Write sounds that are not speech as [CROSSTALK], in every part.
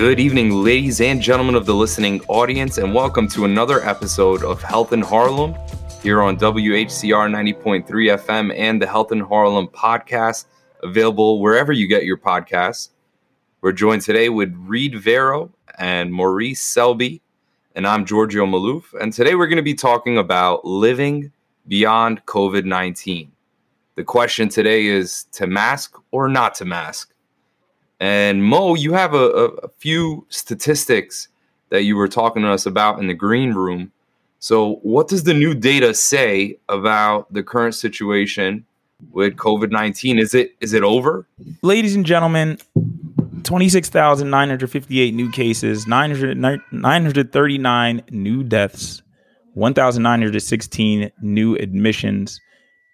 Good evening, ladies and gentlemen of the listening audience, and welcome to another episode of Health in Harlem here on WHCR 90.3 FM and the Health in Harlem podcast, available wherever you get your podcasts. We're joined today with Reed Vero and Maurice Selby, and I'm Giorgio Maloof. And today we're going to be talking about living beyond COVID 19. The question today is to mask or not to mask? And Mo, you have a, a, few statistics that you were talking to us about in the green room. So, what does the new data say about the current situation with COVID nineteen? Is it is it over? Ladies and gentlemen, twenty six thousand nine hundred fifty eight new cases, 900, 939 new deaths, one thousand nine hundred sixteen new admissions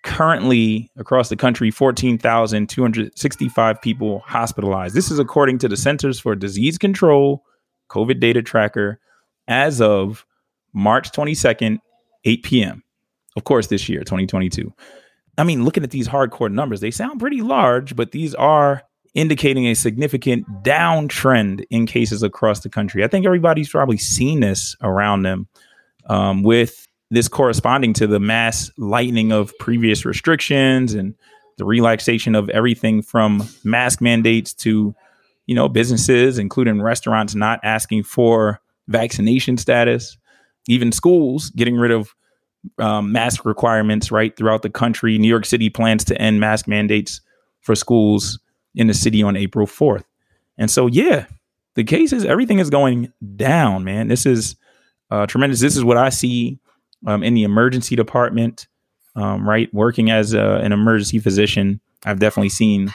currently across the country 14,265 people hospitalized. This is according to the Centers for Disease Control COVID data tracker as of March 22nd, 8 p.m. Of course, this year, 2022. I mean, looking at these hardcore numbers, they sound pretty large, but these are indicating a significant downtrend in cases across the country. I think everybody's probably seen this around them um, with this corresponding to the mass lightening of previous restrictions and the relaxation of everything from mask mandates to you know businesses including restaurants not asking for vaccination status. Even schools getting rid of um, mask requirements right throughout the country. New york city plans to end mask mandates for schools in the city on april 4th and so yeah the cases everything is going down man. This is uh, tremendous. This is what i see um, in the emergency department, um, right? Working as a, an emergency physician, I've definitely seen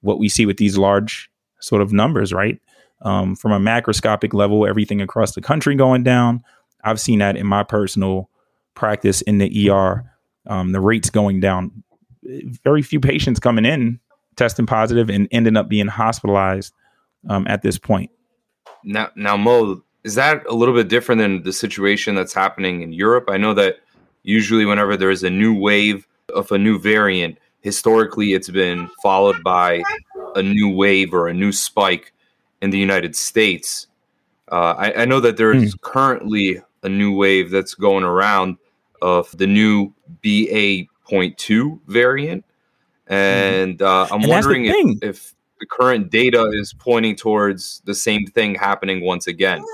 what we see with these large sort of numbers, right? Um, from a macroscopic level, everything across the country going down. I've seen that in my personal practice in the ER. The rates going down. Very few patients coming in testing positive and ending up being hospitalized um, at this point. Now, now, Mo, is that a little bit different than the situation that's happening in Europe? I know that usually whenever there is a new wave of a new variant, historically it's been followed by a new wave or a new spike in the United States. Uh, I, I, know that there is mm. currently a new wave that's going around of the new BA.2 variant. Hmm. And uh, I'm and wondering if, if the current data is pointing towards the same thing happening once again.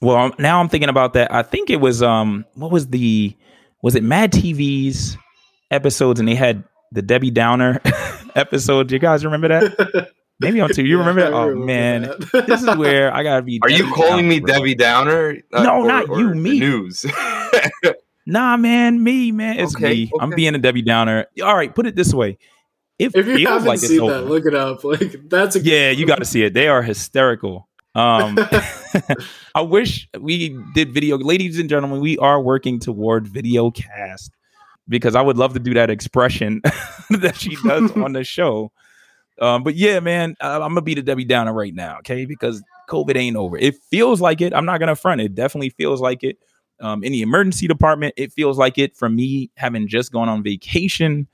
Well, now I'm thinking about that. I think it was um, what was the was it Mad TV's episodes, and they had the Debbie Downer [LAUGHS] episode. Do you guys remember that? [LAUGHS] Maybe on two. You yeah, remember that? Oh man, that. [LAUGHS] this is where I gotta be. Are Debbie you calling Downer, me bro. Debbie Downer? Uh, no, or, not you. Me. News. nah, man, me, man. It's okay, me. Okay. I'm being a Debbie Downer. All right, put it this way. It if you haven't like seen that, look it up. Like that's a yeah, you got to see it. They are hysterical. Um, [LAUGHS] [LAUGHS] I wish we did video. Ladies and gentlemen, we are working toward video cast because I would love to do that expression [LAUGHS] that she does on the show. Um, but yeah, man, I, I'm gonna be the Debbie Downer right now, okay? Because COVID ain't over. It feels like it. I'm not gonna front. It definitely feels like it. Um, in the emergency department, it feels like it from me having just gone on vacation,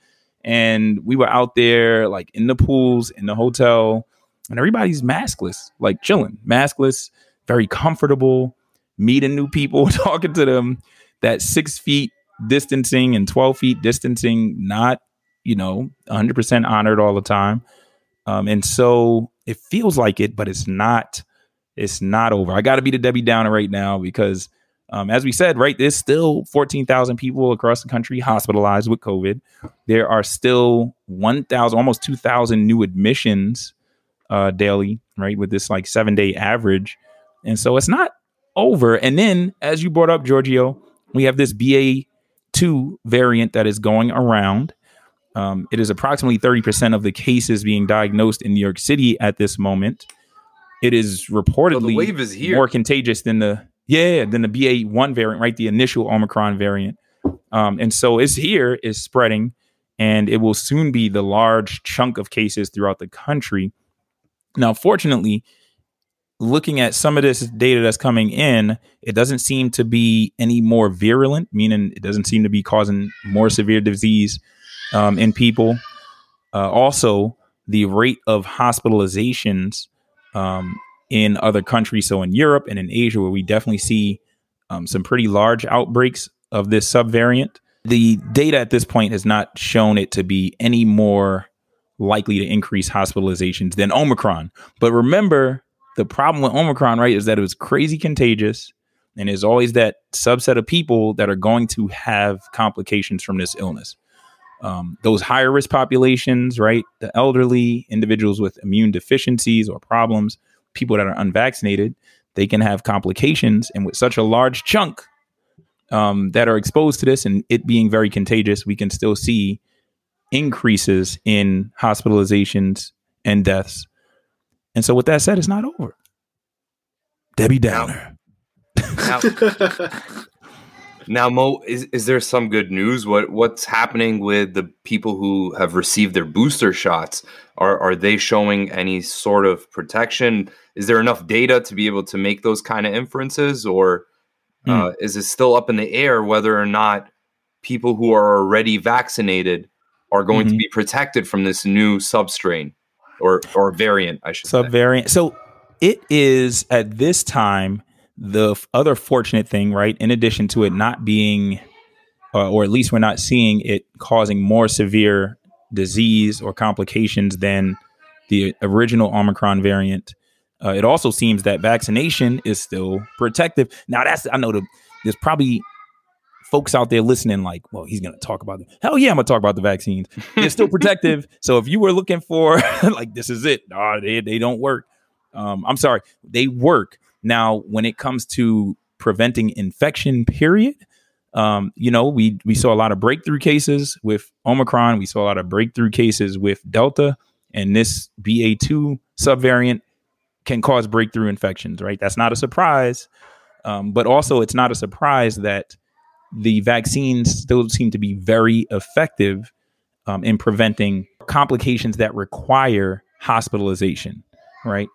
and we were out there like in the pools in the hotel and everybody's maskless, like chilling, maskless, very comfortable, meeting new people, [LAUGHS] talking to them. That six feet distancing and 12 feet distancing, not, you know, 100% honored all the time. Um, and so it feels like it, but it's not. It's not over. I got to be the Debbie Downer right now because, um, as we said, right, there's still 14,000 people across the country hospitalized with COVID. There are still 1,000, almost 2,000 new admissions uh, daily, right, with this like seven day average. And so it's not over. And then, as you brought up, Giorgio, we have this BA2 variant that is going around. Um, it is approximately 30% of the cases being diagnosed in New York City at this moment. It is reportedly wave is more contagious than the yeah than the BA1 variant, right? The initial Omicron variant. Um, and so it's here, is spreading, and it will soon be the large chunk of cases throughout the country. Now, fortunately, looking at some of this data that's coming in, it doesn't seem to be any more virulent, meaning it doesn't seem to be causing more severe disease um, in people. Uh, also, the rate of hospitalizations um, in other countries, so in Europe and in Asia, where we definitely see um, some pretty large outbreaks of this subvariant, the data at this point has not shown it to be any more likely to increase hospitalizations than Omicron. But remember, the problem with Omicron, right, is that it was crazy contagious. And there's always that subset of people that are going to have complications from this illness. Um, those higher risk populations, right? The elderly, individuals with immune deficiencies or problems, people that are unvaccinated, they can have complications. And with such a large chunk um, that are exposed to this and it being very contagious, we can still see increases in hospitalizations and deaths. And so, with that said, it's not over. Debbie Downer. Now, [LAUGHS] now, Mo, is, is there some good news? What what's happening with the people who have received their booster shots? Are are they showing any sort of protection? Is there enough data to be able to make those kind of inferences, or mm. uh, is it still up in the air whether or not people who are already vaccinated are going mm-hmm. to be protected from this new substrain or or variant? I should say. subvariant. Say. So it is at this time the other fortunate thing, right? In addition to it not being, uh, or at least we're not seeing it causing more severe disease or complications than the original Omicron variant. Uh, it also seems that vaccination is still protective. Now, that's I know the, there's probably folks out there listening, like, well, he's going to talk about it. Hell yeah, I'm going to talk about the vaccines. It's still [LAUGHS] protective. so if you were looking for [LAUGHS] like this is it, nah, they they don't work. Um, I'm sorry, they work now, when it comes to preventing infection, period, um, you know, we we saw a lot of breakthrough cases with Omicron. We saw a lot of breakthrough cases with Delta, and this BA2 subvariant can cause breakthrough infections. Right? That's not a surprise, um, but also it's not a surprise that the vaccines still seem to be very effective um, in preventing complications that require hospitalization. Right?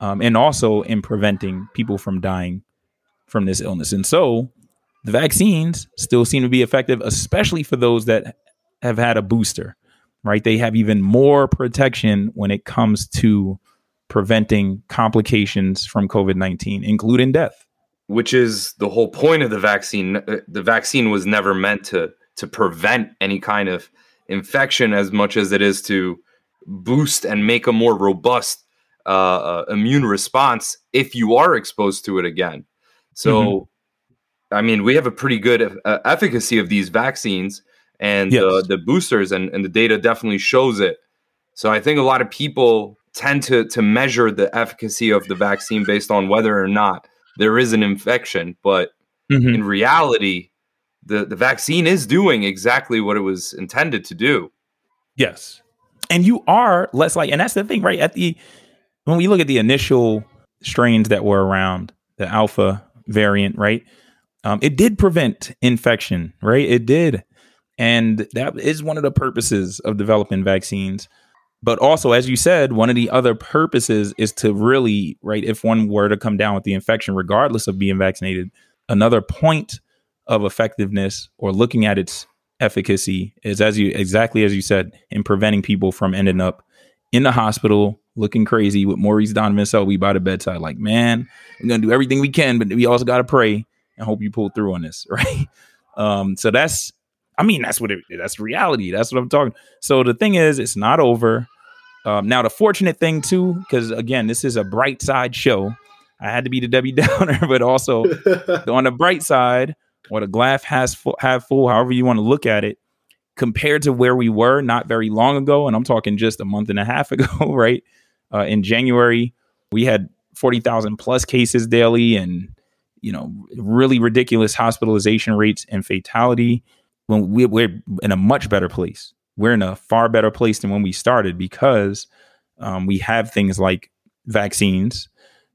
um, and also in preventing people from dying from this illness. And so the vaccines still seem to be effective, especially for those that have had a booster, right? They have even more protection when it comes to preventing complications from COVID 19, including death. Which is the whole point of the vaccine. Uh, the vaccine was never meant to, to prevent any kind of infection as much as it is to boost and make a more robust uh, uh, immune response if you are exposed to it again. So, mm-hmm. I mean, we have a pretty good uh, efficacy of these vaccines and yes. the boosters, and, and the data definitely shows it. So, I think a lot of people tend to to measure the efficacy of the vaccine based on whether or not there is an infection, but mm-hmm. in reality, the the vaccine is doing exactly what it was intended to do. Yes. And you are less like, and that's the thing, right? At the when we look at the initial strains that were around, the alpha variant, right? Um, it did prevent infection, right? It did. And that is one of the purposes of developing vaccines. But also, as you said, one of the other purposes is to really, right, if one were to come down with the infection, regardless of being vaccinated, another point of effectiveness or looking at its efficacy is as you exactly as you said in preventing people from ending up in the hospital looking crazy with Maurice Donovan Selby by the bedside. Like, man, we're gonna do everything we can, but we also gotta pray and hope you pull through on this, [LAUGHS] right? Um, so that's I mean, that's what it that's reality. That's what I'm talking. So the thing is, it's not over. Um, now, the fortunate thing too, because again, this is a bright side show. I had to be the Debbie [LAUGHS] Downer, but also [LAUGHS] on the bright side, or the glass has full, half full, however you want to look at it, compared to where we were not very long ago, and I'm talking just a month and a half [LAUGHS] ago, right? Uh, in January, we had 40,000 plus cases daily, and you know, really ridiculous hospitalization rates and fatality. When we, we're in a much better place, we're in a far better place than when we started because um, we have things like vaccines.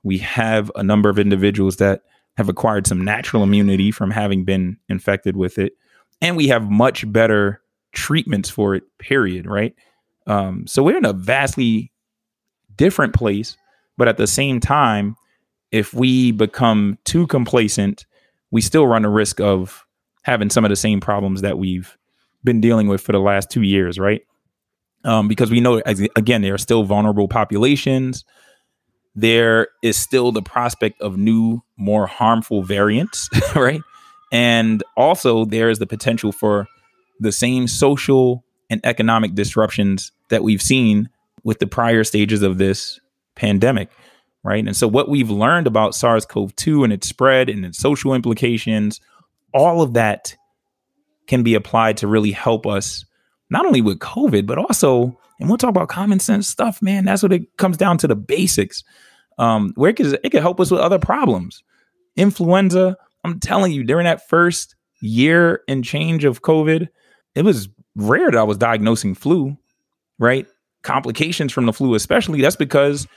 We have a number of individuals that have acquired some natural immunity from having been infected with it. And we have much better treatments for it, period. Right. Um, so we're in a vastly different place. But at the same time, if we become too complacent, we still run the risk of having some of the same problems that we've been dealing with for the last two years, right? Um, because we know, again, there are still vulnerable populations. There is still the prospect of new, more harmful variants, [LAUGHS] right? And also, there is the potential for the same social and economic disruptions that we've seen with the prior stages of this pandemic, right? And so, what we've learned about SARS CoV 2 and its spread and its social implications, all of that can be applied to really help us not only with COVID, but also, and we'll talk about common sense stuff, man. That's what it comes down to the basics. Um, where it could, it could help us with other problems. Influenza, I'm telling you, during that first year and change of COVID, it was rare that I was diagnosing flu, right? Complications from the flu, especially. That's because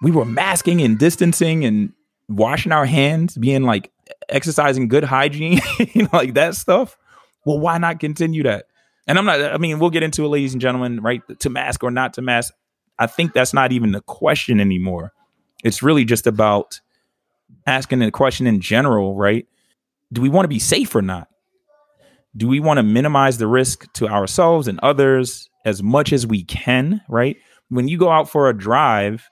we were masking and distancing and washing our hands, being like exercising good hygiene, [LAUGHS] you know, like that stuff. Well, why not continue that? And I'm not, I mean, we'll get into it, ladies and gentlemen, right? To mask or not to mask. I think that's not even the question anymore. It's really just about asking the question in general, right? Do we want to be safe or not? Do we want to minimize the risk to ourselves and others as much as we can, right? When you go out for a drive,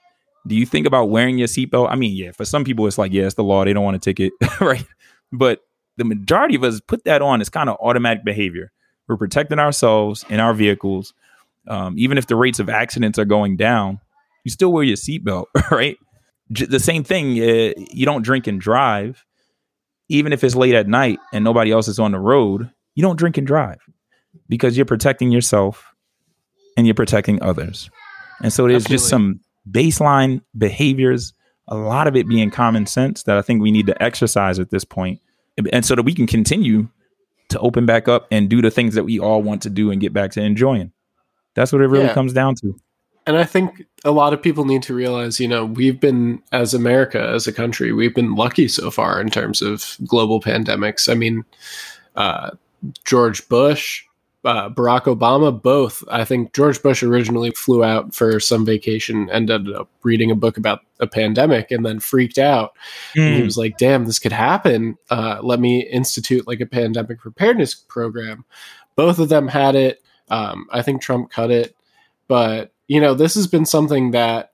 do you think about wearing your seatbelt? I mean, yeah, for some people, it's like, yeah, it's the law. They don't want a ticket, [LAUGHS] right? But the majority of us put that on as kind of automatic behavior. We're protecting ourselves in our vehicles. Um, even if the rates of accidents are going down, you still wear your seatbelt, [LAUGHS] right? J- the same thing, uh, you don't drink and drive. Even if it's late at night and nobody else is on the road, you don't drink and drive because you're protecting yourself and you're protecting others. And so there's Absolutely. just some baseline behaviors, a lot of it being common sense that I think we need to exercise at this point and so that we can continue to open back up and do the things that we all want to do and get back to enjoying. That's what it really yeah. comes down to. And I think a lot of people need to realize, you know, we've been, as America, as a country, we've been lucky so far in terms of global pandemics. I mean, uh, George Bush, uh, Barack Obama, both. I think George Bush originally flew out for some vacation, and ended up reading a book about a pandemic, and then freaked out. Mm. He hmm. was like, "Damn, this could happen. Uh, let me institute like a pandemic preparedness program." Both of them had it. Um, I think Trump cut it, but you know, this has been something that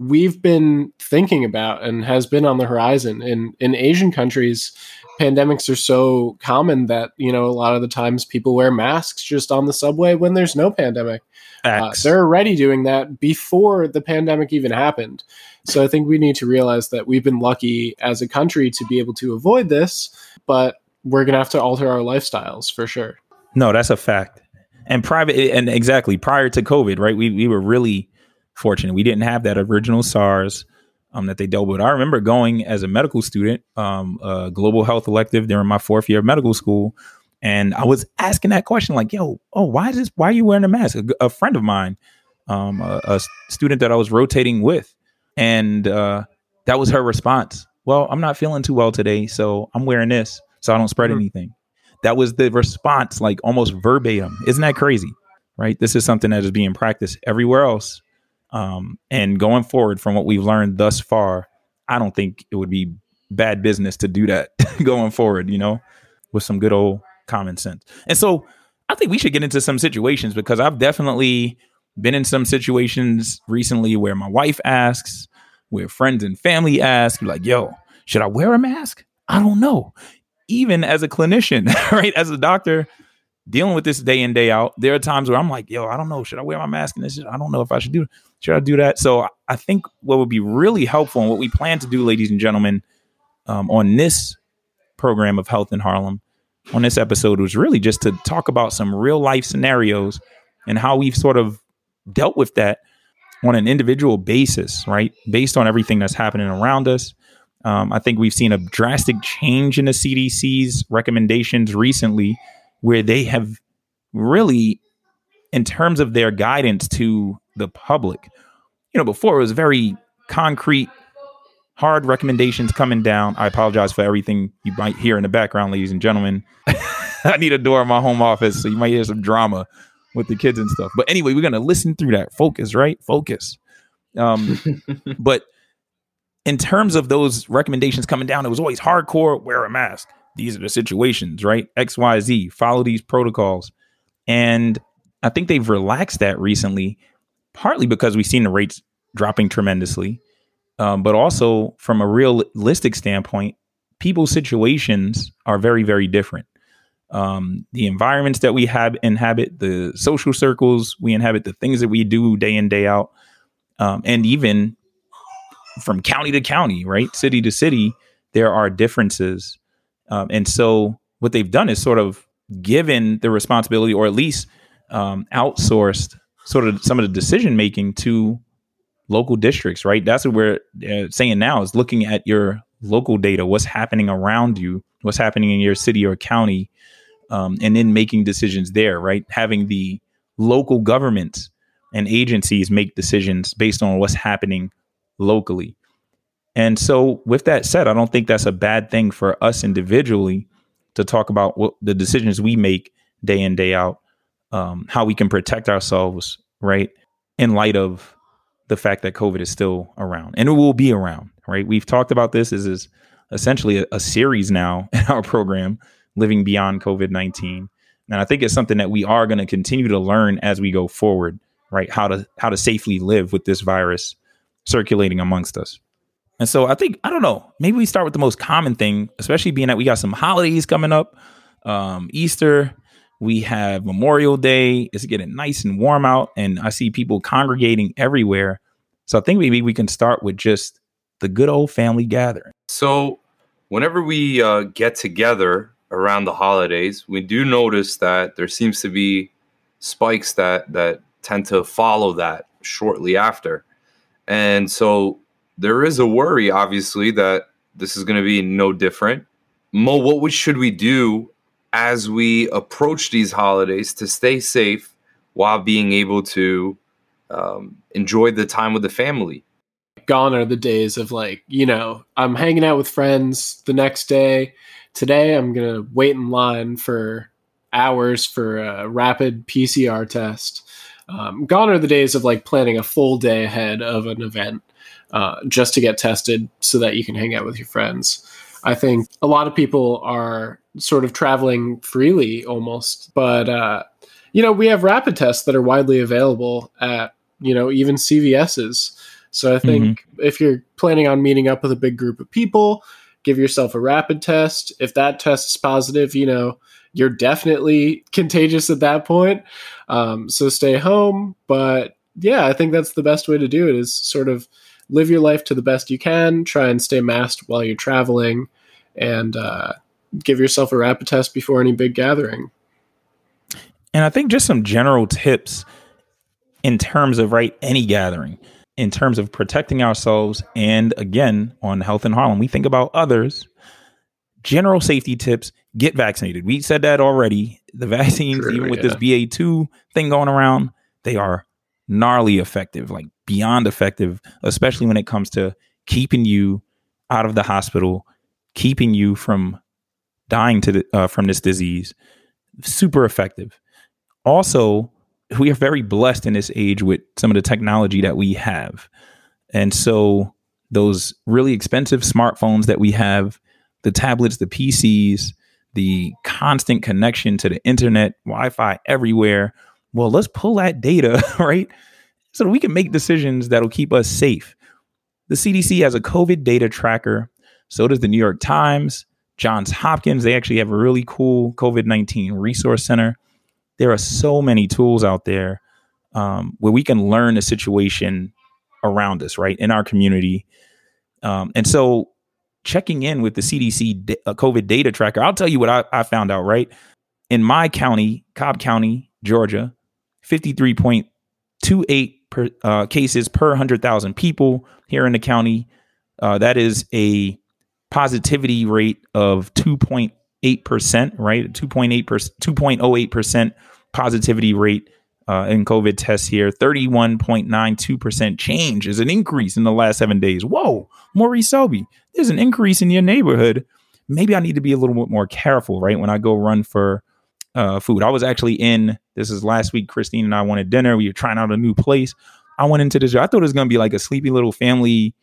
we've been thinking about and has been on the horizon in in Asian countries pandemics are so common that you know a lot of the times people wear masks just on the subway when there's no pandemic. Uh, they're already doing that before the pandemic even happened. So I think we need to realize that we've been lucky as a country to be able to avoid this, but we're going to have to alter our lifestyles for sure. No, that's a fact. And private and exactly prior to COVID, right? We we were really fortunate. We didn't have that original SARS um, that they dealt with. I remember going as a medical student, um, a global health elective during my fourth year of medical school, and I was asking that question, like, "Yo, oh, why is this? Why are you wearing a mask?" A, a friend of mine, um, a, a, student that I was rotating with, and uh, that was her response. Well, I'm not feeling too well today, so I'm wearing this so I don't spread mm-hmm. anything. That was the response, like almost verbatim. Isn't that crazy? Right? This is something that is being practiced everywhere else um, and going forward, from what we've learned thus far, I don't think it would be bad business to do that [LAUGHS] going forward, you know, with some good old common sense. And so I think we should get into some situations because I've definitely been in some situations recently where my wife asks, where friends and family ask, like, yo, should I wear a mask? I don't know. Even as a clinician, [LAUGHS] right? As a doctor, dealing with this day in day out. There are times where I'm like, yo, I don't know, should I wear my mask in this? I don't know if I should do should I do that. So I think what would be really helpful and what we plan to do, ladies and gentlemen, um, on this program of Health in Harlem, on this episode was really just to talk about some real life scenarios and how we've sort of dealt with that on an individual basis, right? Based on everything that's happening around us. Um, I think we've seen a drastic change in the CDC's recommendations recently, where they have really, in terms of their guidance to the public, you know, before it was very concrete, hard recommendations coming down. I apologize for everything you might hear in the background, ladies and gentlemen. [LAUGHS] I need a door in my home office, so you might hear some drama with the kids and stuff. But anyway, we're gonna listen through that. Focus, right? Focus. Um, [LAUGHS] but in terms of those recommendations coming down, it was always hardcore wear a mask. These are the situations, right? X, Y, Z. Follow these protocols, and I think they've relaxed that recently, partly because we've seen the rates dropping tremendously, um, but also from a realistic standpoint, people's situations are very, very different. Um, the environments that we have inhabit, the social circles we inhabit, the things that we do day in day out, um, and even from county to county, right, city to city, there are differences, um, and so what they've done is sort of given the responsibility, or at least um, outsourced, sort of some of the decision making to local districts, right? That's what we're uh, saying now is looking at your local data, what's happening around you, what's happening in your city or county, um, and then making decisions there, right? Having the local governments and agencies make decisions based on what's happening locally. And so, with that said, I don't think that's a bad thing for us individually to talk about what the decisions we make day in, day out, um, how we can protect ourselves, right? In light of the fact that COVID is still around and it will be around, right? We've talked about this. This is essentially a, a series now [LAUGHS] in our program living beyond COVID 19. And I think it's something that we are going to continue to learn as we go forward, right? How to how to safely live with this virus circulating amongst us. And so I think I don't know. Maybe we start with the most common thing, especially being that we got some holidays coming up, um, Easter. We have Memorial Day. It's getting nice and warm out, and I see people congregating everywhere. So I think maybe we can start with just the good old family gathering. So whenever we uh, get together around the holidays, we do notice that there seems to be spikes that that tend to follow that shortly after. And so there is a worry, obviously, that this is going to be no different. Mo, what should we do as we approach these holidays to stay safe while being able to um, enjoy the time with the family? Gone are the days of like, you know, I'm hanging out with friends the next day today I'm going to wait in line for hours for a rapid PCR test. Um, gone are the days of like planning a full day ahead of an event uh, just to get tested so that you can hang out with your friends. I think a lot of people are sort of traveling freely almost, but uh, you know we have rapid tests that are widely available at you know even CVS's. So I think mm-hmm. if you're planning on meeting up with a big group of people, give yourself a rapid test. If that test is positive, you know, you're definitely contagious at that point. Um, so stay home. But yeah, I think that's the best way to do it is sort of live your life to the best you can, try and stay masked while you're traveling, and uh, give yourself a rapid test before any big gathering. And I think just some general tips in terms of right any gathering in terms of protecting ourselves and again on health in Harlem, we think about others. General safety tips: get vaccinated. We said that already. The [LAUGHS] vaccines, True, even with yeah. this BA two thing going around, they are gnarly effective, like beyond effective, especially when it comes to keeping you out of the hospital, keeping you from dying to the, uh, from this disease. Super effective. Also, we are very blessed in this age with some of the technology that we have. And so those really expensive smartphones that we have, the tablets, the PCs, the constant connection to the internet, Wi-Fi everywhere. Well, let's pull that data, [LAUGHS] right? So we can make decisions that'll keep us safe. The CDC has a COVID data tracker. So does the New York Times, Johns Hopkins. They actually have a really cool COVID 19 resource center there are so many tools out there um, where we can learn the situation around us, right, in our community. Um, and so checking in with the CDC uh, COVID data tracker, I'll tell you what I, I found out, right? In my county, Cobb County, Georgia, 53.28 per, uh, cases per 100,000 people here in the county. Uh, that is a positivity rate of 2.8%, right? 2.8%, 2.08% positivity rate uh, in COVID tests here. 31.92% change is an increase in the last seven days. Whoa, Maurice Selby, there's an increase in your neighborhood. Maybe I need to be a little bit more careful, right? When I go run for uh, food. I was actually in, this is last week, Christine and I wanted dinner. We were trying out a new place. I went into this, I thought it was going to be like a sleepy little family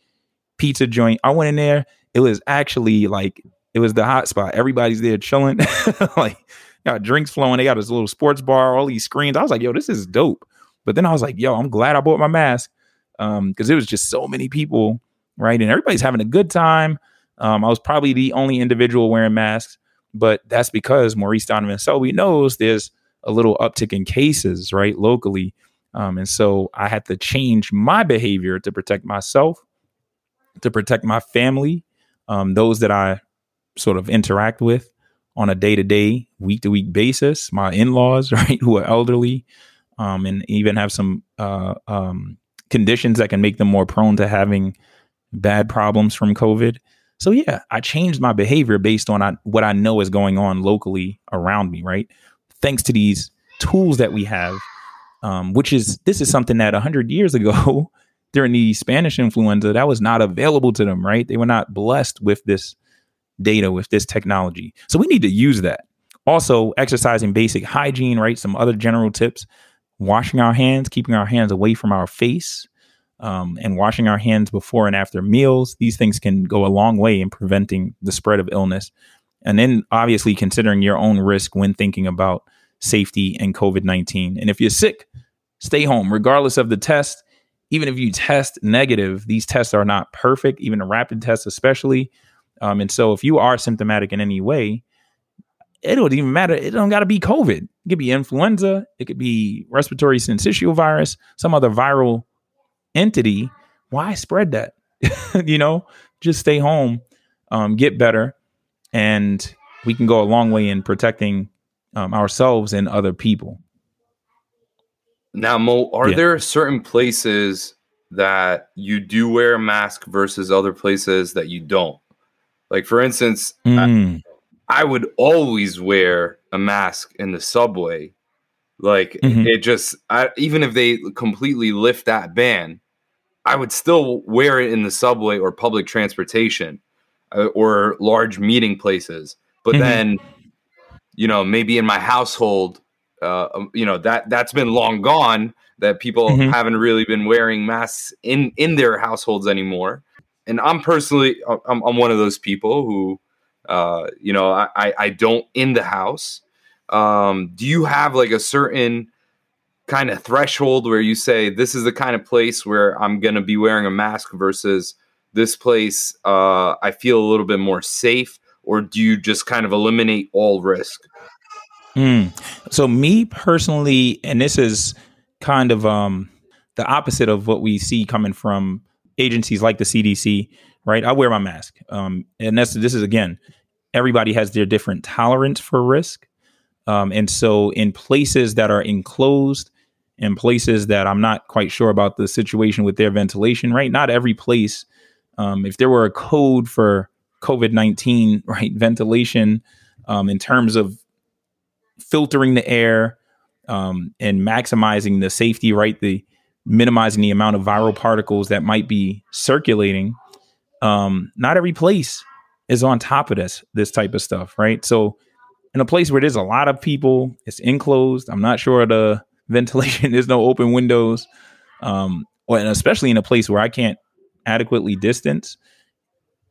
pizza joint. I went in there. It was actually like, it was the hot spot. Everybody's there chilling. [LAUGHS] like, got drinks flowing. They got this little sports bar, all these screens. I was like, yo, this is dope. But then I was like, yo, I'm glad I bought my mask because um, it was just so many people, right? And everybody's having a good time. Um, I was probably the only individual wearing masks, but that's because Maurice Donovan Selby knows there's a little uptick in cases, right, locally. Um, and so I had to change my behavior to protect myself, to protect my family, um, those that I sort of interact with on a day to day, week to week basis. My in laws, [LAUGHS] right, who are elderly, um, and even have some uh, um, conditions that can make them more prone to having bad problems from COVID. So yeah, I changed my behavior based on uh, what I know is going on locally around me. Right, thanks to these tools that we have, um, which is this is something that hundred years ago. [LAUGHS] during the Spanish influenza, that was not available to them, right? They were not blessed with this data with this technology. So we need to use that. Also, exercising basic hygiene, right? Some other general tips washing our hands, keeping our hands away from our face, um, and washing our hands before and after meals. These things can go a long way in preventing the spread of illness. And then, obviously, considering your own risk when thinking about safety and COVID 19. And if you're sick, stay home, regardless of the test. Even if you test negative, these tests are not perfect, even a rapid test, especially. Um, and so if you are symptomatic in any way, it don't even matter. It don't got to be COVID. It could be influenza. It could be respiratory syncytial virus, some other viral entity. Why spread that? [LAUGHS] you know, just stay home, um, get better, and we can go a long way in protecting um, ourselves and other people. Now, Mo, are yeah. there certain places that you do wear a mask versus other places that you don't? Like for instance, mm. I, I, would always wear a mask in the subway. Like mm-hmm. it just, I, even if they completely lift that ban, I would still wear it in the subway or public transportation uh, or large meeting places. But mm-hmm. then, you know, maybe in my household, uh, um, you know that that's been long gone. That people mm-hmm. haven't really been wearing masks in in their households anymore and I'm personally, I'm, I'm one of those people who, uh, you know, I, I don't in the house. Um, do you have like a certain kind of threshold where you say this is the kind of place where I'm going to be wearing a mask versus this place uh, I feel a little bit more safe, or do you just kind of eliminate all risk? Mm. So me personally, and this is kind of um, the opposite of what we see coming from agencies like the CDC, right? I wear my mask. Um, and that's this is again, everybody has their different tolerance for risk. Um, and so in places that are enclosed, in places that I'm not quite sure about the situation with their ventilation, right? Not every place. Um, if there were a code for COVID 19, [LAUGHS] right, ventilation um, in terms of filtering the air um, and maximizing the safety, right? The minimizing the amount of viral particles that might be circulating. Um, not every place is on top of this this type of stuff, right? So in a place where there's a lot of people, it's enclosed. I'm not sure the [LAUGHS] ventilation. there's no open windows, um, or, and especially in a place where I can't adequately distance.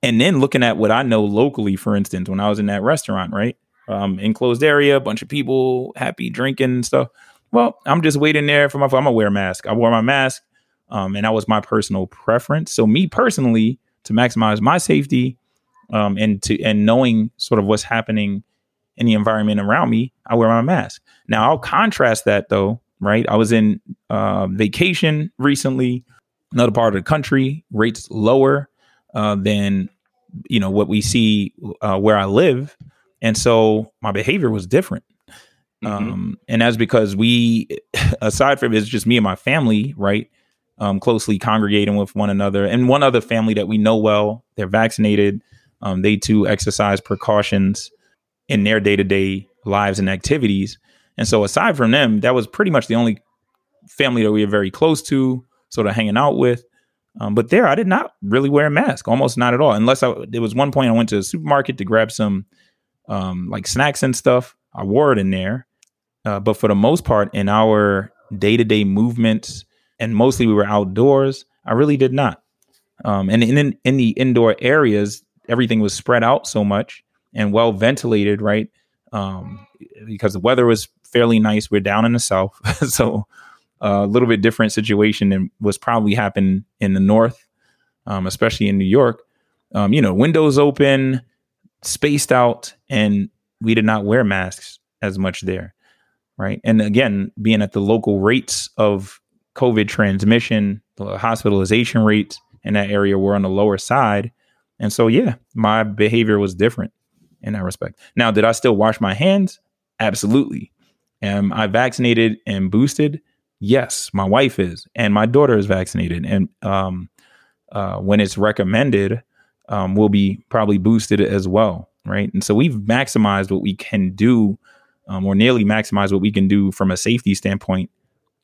And then looking at what I know locally, for instance, when I was in that restaurant, right, um, enclosed area, bunch of people happy drinking and stuff. Well, I'm just waiting there for my. I'm gonna wear a mask. I wore my mask, um, and that was my personal preference. So, me personally, to maximize my safety, um, and to and knowing sort of what's happening in the environment around me, I wear my mask. Now I'll contrast that though, right? I was in uh, vacation recently, another part of the country, rates lower uh, than you know what we see uh, where I live, and so my behavior was different. Mm-hmm. Um, and that's because we, [LAUGHS] aside from it's just me and my family, right? Um, closely congregating with one another, and one other family that we know well, they're vaccinated. Um, they too exercise precautions in their day to day lives and activities. And so, aside from them, that was pretty much the only family that we were very close to, sort of hanging out with. Um, but there, I did not really wear a mask, almost not at all. Unless I, there was one point I went to a supermarket to grab some um, like snacks and stuff. I wore it in there. Uh, but for the most part, in our day to day movements, and mostly we were outdoors, I really did not. Um, and in, in the indoor areas, everything was spread out so much and well ventilated, right? Um, because the weather was fairly nice. We're down in the south, [LAUGHS] so a little bit different situation than was probably happened in the north, um, especially in New York. Um, you know, windows open, spaced out, and we did not wear masks as much there, right? And again, being at the local rates of COVID transmission, the hospitalization rates in that area were on the lower side. And so, yeah, my behavior was different in that respect. Now, did I still wash my hands? Absolutely. Am I vaccinated and boosted? Yes, my wife is, and my daughter is vaccinated. And um, uh, when it's recommended, um, we'll be probably boosted as well, right? And so we've maximized what we can do, um, or nearly maximized what we can do from a safety standpoint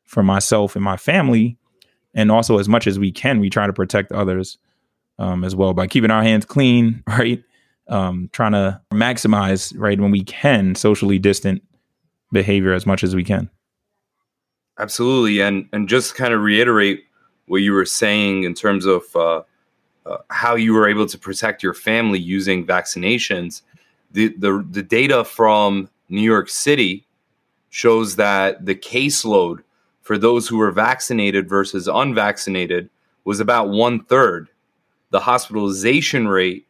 for myself and my family, and also as much as we can, we try to protect others um, as well by keeping our hands clean, [LAUGHS] right? Um, trying to maximize, right, when we can, socially distant behavior as much as we can. Absolutely, and and just kind of reiterate what you were saying in terms of uh, uh, how you were able to protect your family using vaccinations. The, the the data from New York City shows that the caseload for those who were vaccinated versus unvaccinated was about one third. The hospitalization rate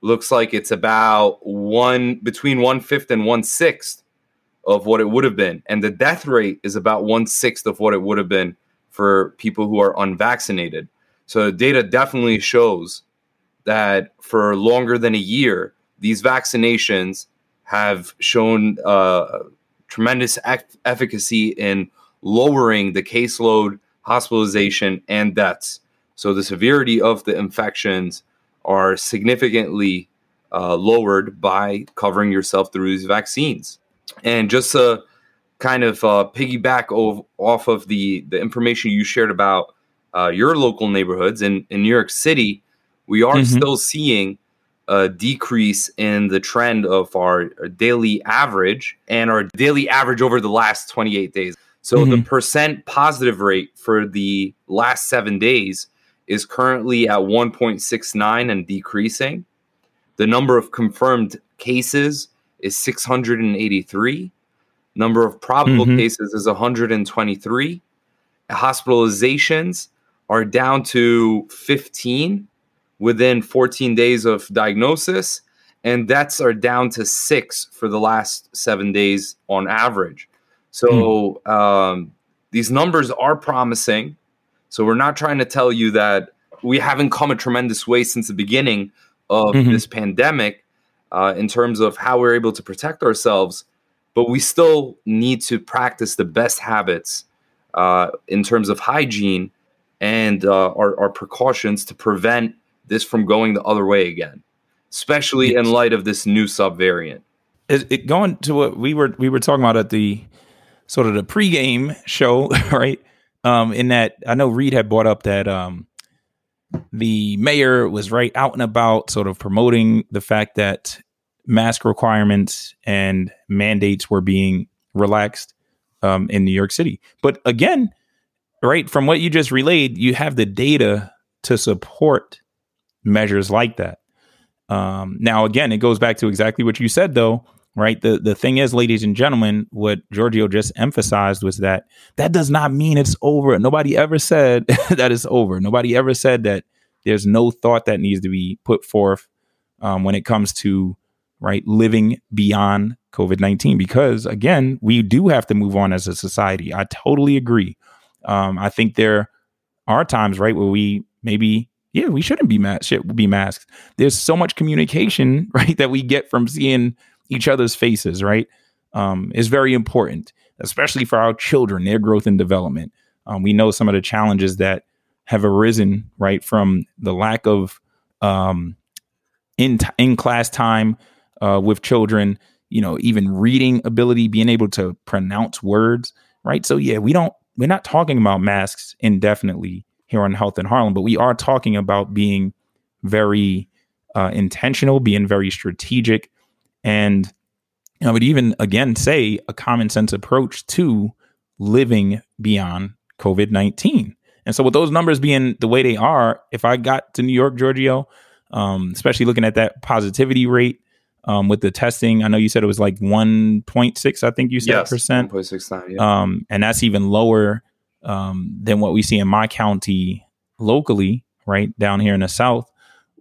looks like it's about one between one fifth and one sixth of what it would have been. And the death rate is about one sixth of what it would have been for people who are unvaccinated. So data definitely shows that for longer than a year, these vaccinations have shown uh, tremendous efficacy in lowering the caseload, hospitalization, and deaths. So the severity of the infections are significantly uh, lowered by covering yourself through these vaccines. And just to kind of uh, piggyback off of the, the information you shared about uh, your local neighborhoods in, in New York City, we are mm-hmm. still seeing a decrease in the trend of our, our, daily average and our daily average over the last 28 days. So mm-hmm. the percent positive rate for the last seven days is currently at 1.69 and decreasing. The number of confirmed cases is 683. Number of probable mm-hmm. cases is 123. Hospitalizations are down to 15 within 14 days of diagnosis, and deaths are down to six for the last seven days on average. So mm. um, these numbers are promising. So we're not trying to tell you that we haven't come a tremendous way since the beginning of mm-hmm. this pandemic uh, in terms of how we're able to protect ourselves, but we still need to practice the best habits uh, in terms of hygiene and uh, our, our, precautions to prevent this from going the other way again, especially in light of this new subvariant. Is it going to what we were we were talking about at the sort of the pregame show, [LAUGHS] right? Um, in that I know Reed had brought up that um, the mayor was right out and about, sort of promoting the fact that mask requirements and mandates were being relaxed um, in New York City. But again, right from what you just relayed, you have the data to support measures like that. Um, now, again, it goes back to exactly what you said, though. Right. The the thing is, ladies and gentlemen, what Giorgio just emphasized was that that does not mean it's over. Nobody ever said [LAUGHS] that it's over. Nobody ever said that there's no thought that needs to be put forth um, when it comes to right? Living beyond COVID 19 because, again, we do have to move on as a society. I totally agree. Um, I think there are times, right, where we maybe, yeah, we shouldn't be masked, should be masked. There's so much communication, [LAUGHS] right, that we get from seeing each other's faces, right? Um, is very important, especially for our children, their growth and development. Um, we know some of the challenges that have arisen, right, from the lack of um, in t- in class time uh, with children, you know, even reading ability, being able to pronounce words, right? So yeah, we don't we're not talking about masks indefinitely here on Health in Harlem, but we are talking about being very uh, intentional, being very strategic, and I would even again say a common sense approach to living beyond COVID nineteen. And so, with those numbers being the way they are, if I got to New York, Giorgio, um, especially looking at that positivity rate, um, with the testing. I know you said it was like 1.6, I think you said yes, percent. 1.69, yeah. Um, and that's even lower um, than what we see in my county locally, right down here in the South.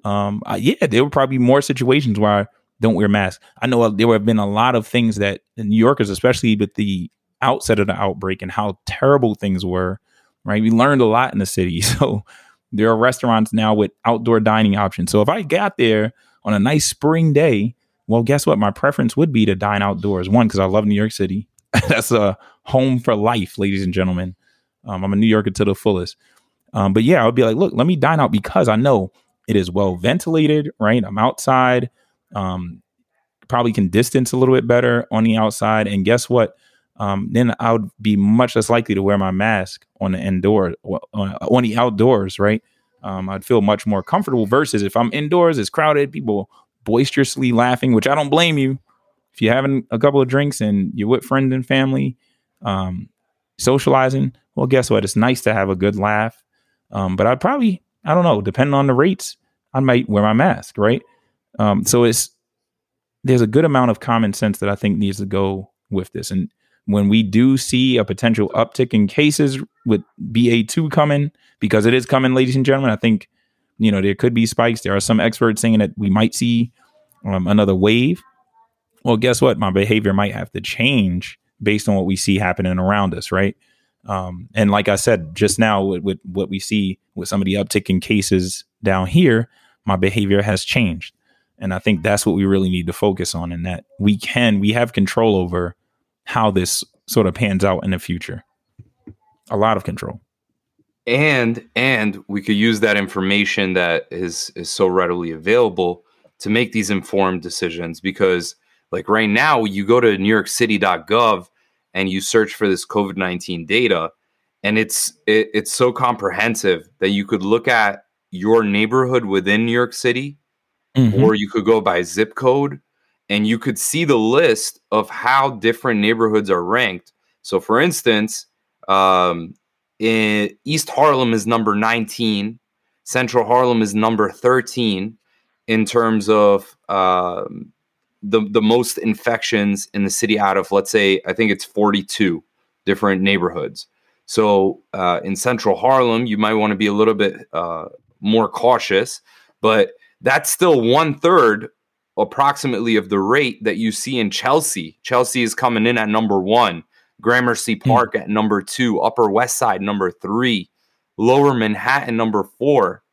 Um, uh, yeah, there were probably more situations where I don't wear masks. I know there have been a lot of things that New Yorkers, especially with the outset of the outbreak and how terrible things were, right? We learned a lot in the city. [LAUGHS] So there are restaurants now with outdoor dining options. So if I got there on a nice spring day well, guess what? My preference would be to dine outdoors. One, because I love New York City. [LAUGHS] That's a home for life, ladies and gentlemen. Um, I'm a New Yorker to the fullest. Um, but yeah, I would be like, look, let me dine out because I know it is well ventilated, right? I'm outside. Um, probably can distance a little bit better on the outside. And guess what? Um, then I would be much less likely to wear my mask on the indoor on the outdoors, right? Um, I'd feel much more comfortable versus if I'm indoors, it's crowded, people boisterously laughing, which I don't blame you. If you're having a couple of drinks and you're with friends and family, um, socializing, well, guess what? It's nice to have a good laugh. Um, but I'd probably, I don't know, depending on the rates, I might wear my mask, right? Um, so it's there's a good amount of common sense that I think needs to go with this. And when we do see a potential uptick in cases with BA2 coming, because it is coming, ladies and gentlemen, I think you know, there could be spikes. There are some experts saying that we might see um, another wave. Well, guess what? My behavior might have to change based on what we see happening around us, right? Um, and like I said just now, with, with what we see with some of the uptick in cases down here, my behavior has changed. And I think that's what we really need to focus on, and that we can, we have control over how this sort of pans out in the future. A lot of control and and we could use that information that is is so readily available to make these informed decisions because like right now you go to newyorkcity.gov and you search for this covid-19 data and it's it, it's so comprehensive that you could look at your neighborhood within new york city mm-hmm. or you could go by zip code and you could see the list of how different neighborhoods are ranked so for instance um, in East Harlem is number 19. Central Harlem is number 13 in terms of um, the the most infections in the city out of let's say I think it's 42 different neighborhoods. So uh, in Central Harlem, you might want to be a little bit uh, more cautious, but that's still one third approximately of the rate that you see in Chelsea. Chelsea is coming in at number one. Gramercy hmm. Park mm. at number two, Upper West Side number three, Lower Manhattan number four,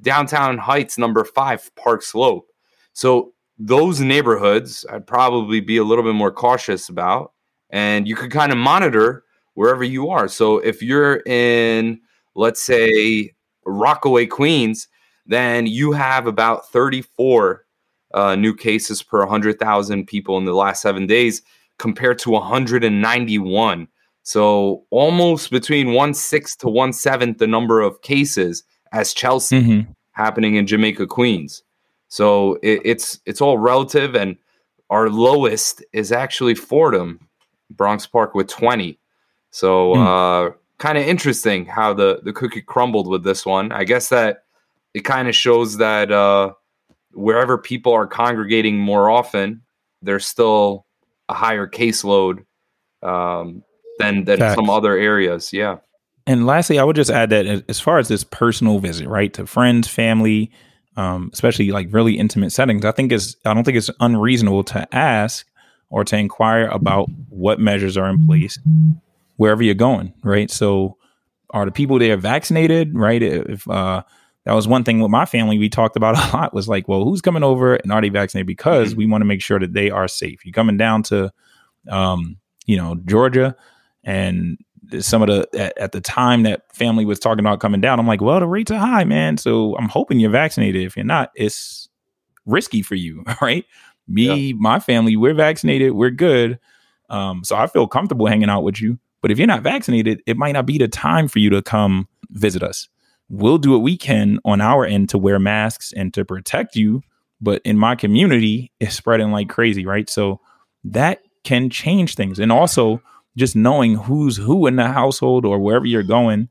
Downtown Heights number five, Park Slope. So those neighborhoods I'd probably be a little bit more cautious about. And you could kind of monitor wherever you are. So if you're in, let's say, Rockaway, Queens, then you have about 34 uh, new cases per 100,000 people in the last seven days compared to 191. So almost between one sixth to one seventh the number of cases as Chelsea mm-hmm. happening in Jamaica, Queens. So it, it's it's all relative, and our lowest is actually Fordham, Bronx Park with 20. So mm. uh, kind of interesting how the the cookie crumbled with this one. I guess that it kind of shows that uh, wherever people are congregating more often, they're still a higher caseload um, than than Facts. some other areas. Yeah. And lastly, I would just add that as far as this personal visit, right, to friends, family, um, especially like really intimate settings, I think is I don't think it's unreasonable to ask or to inquire about what measures are in place wherever you're going, right? So, are the people there vaccinated, right? If uh, that was one thing with my family we talked about [LAUGHS] a lot was like, well, who's coming over and are they vaccinated? Because mm-hmm. we want to make sure that they are safe. You're coming down to, um, you know, Georgia, and some of the at, at, the time that family was talking about coming down, I'm like, well, the rates are high, man. So I'm hoping you're vaccinated. If you're not, it's risky for you, [LAUGHS] right? Me, yeah. my family, we're vaccinated, we're good. Um, so I feel comfortable hanging out with you. But if you're not vaccinated, it might not be the time for you to come visit us. We'll do what we can on our end to wear masks and to protect you. But in my community, it's spreading like crazy, right? So that can change things. And also, just knowing who's who in the household or wherever you're going,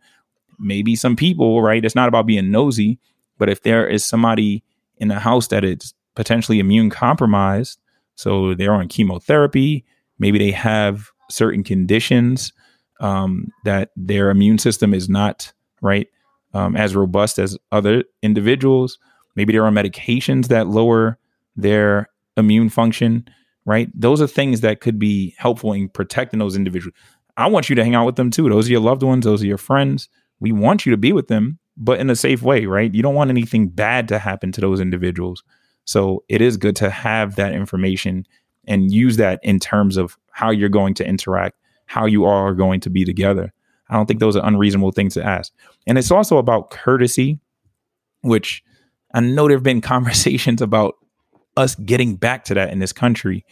maybe some people, right? It's not about being nosy, but if there is somebody in the house that is potentially immune compromised, so they're on chemotherapy, maybe they have certain conditions um, that their immune system is not right um, as robust as other individuals. Maybe they're on medications that lower their immune function right? Those are things that could be helpful in protecting those individuals. I want you to hang out with them too. Those are your loved ones, those are your friends. We want you to be with them, but in a safe way, right? You don't want anything bad to happen to those individuals. So it is good to have that information and use that in terms of how you're going to interact, how you are going to be together. I don't think those are unreasonable things to ask. And it's also about courtesy, which I know there have been [LAUGHS] conversations about us getting back to that in this country.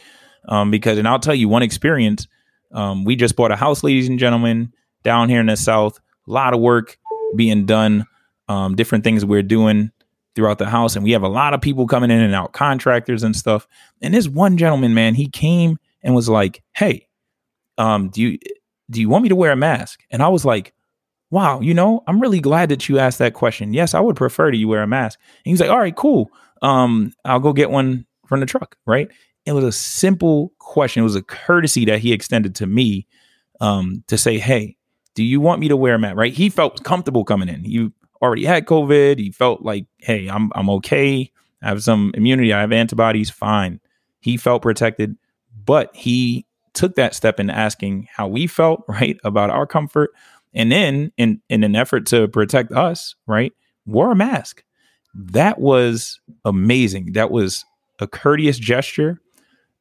Um, because, and I'll tell you one experience. Um, we just bought a house, ladies and gentlemen, down here in the South. A lot of work being done, um, different things we're doing throughout the house. And we have a lot of people coming in and out, contractors and stuff. And this one gentleman, man, he came and was like, Hey, um, do you, do you want me to wear a mask? And I was like, wow, you know, I'm really glad that you asked that question. Yes, I would prefer that you wear a mask. And he's like, all right, cool um, I'll go get one from the truck, right? It was a simple question. It was a courtesy that he extended to me um, to say, hey, do you want me to wear a mask? Right? He felt comfortable coming in. You already had COVID. He felt like, hey, I'm I'm okay. I have some immunity. I have antibodies. Fine. He felt protected, but he took that step in asking how we felt, [LAUGHS] right, about our comfort, and then in in an effort to protect us, right, wore a mask that was amazing. That was a courteous gesture.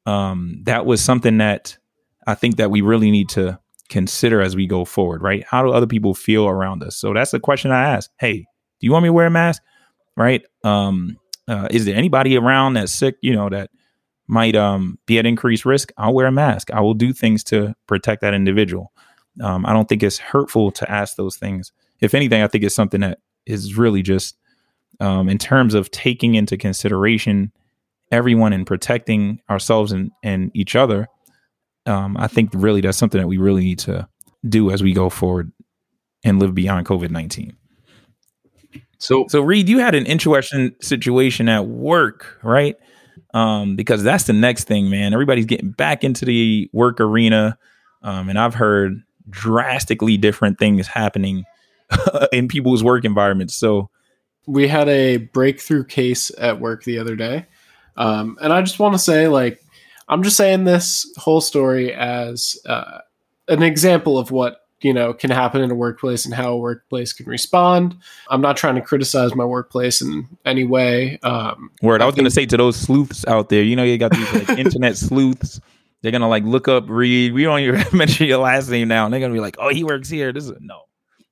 Um, that was something that I think that we really need to consider as we go forward, right? How do other people feel around us? So that's the question I ask. Hey, do you want me to wear a mask? Right? Um, uh, is there anybody around that's sick, you know, that might um, be at increased risk? I'll wear a mask. I will do things to protect that individual. Um, I don't think it's hurtful to ask those things. If anything, I think it's something that is really just um, in terms of taking into consideration everyone and protecting ourselves and, and each other, um, I think really that's something that we really need to do as we go forward and live beyond COVID 19. So, so Reed, you had an interesting situation at work, right? Um, because that's the next thing, man. Everybody's getting back into the work arena. Um, and I've heard drastically different things happening [LAUGHS] in people's work environments. So, we had a breakthrough case at work the other day. Um, and I just want to say, like, I'm just saying this whole story as uh, an example of what you know can happen in a workplace and how a workplace can respond. I'm not trying to criticize my workplace in any way. Um, Word, I, I was going to say to those sleuths out there, you know, you got these like [LAUGHS] internet sleuths. They're gonna like look up, Reed. We don't even [LAUGHS] mention your last name now, and they're gonna be like, "Oh, he works here." This is no.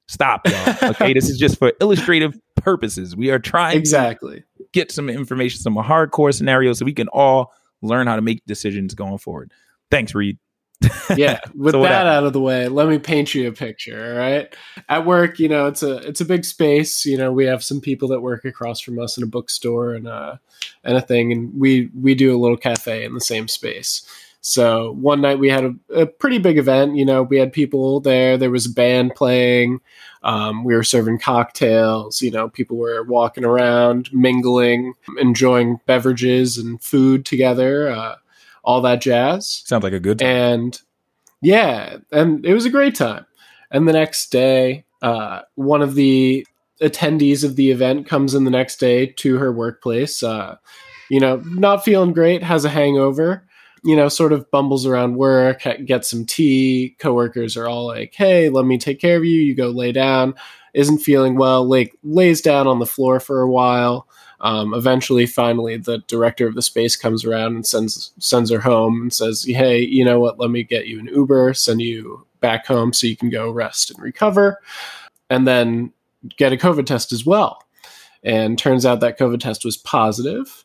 Stop, y'all. [LAUGHS] Okay, this is just for illustrative purposes. We are trying exactly get some information, some hardcore scenarios, so we can all learn how to make decisions going forward. Thanks, Reed. Yeah, [LAUGHS] with so that out of the way, let me paint you a picture. All right, at work, you know, it's a it's a big space. You know, we have some people that work across from us in a bookstore and a and a thing, and we we do a little cafe in the same space. So one night we had a, a, pretty big event. You know, we had people there. There was a band playing. Um, we were serving cocktails. You know, people were walking around, mingling, enjoying beverages and food together. Uh, all that jazz. Sounds like a good time. And yeah, and it was a great time. And the next day, uh, one of the attendees of the event comes in the next day to her workplace. Uh, you know, not feeling great, has a hangover. You know, sort of bumbles around work, gets some tea. Coworkers are all like, "Hey, let me take care of you." You go lay down. Isn't feeling well. Like lays down on the floor for a while. Um, eventually, finally, the director of the space comes around and sends sends her home and says, "Hey, you know what? Let me get you an Uber, send you back home so you can go rest and recover, and then get a COVID test as well." And turns out that COVID test was positive.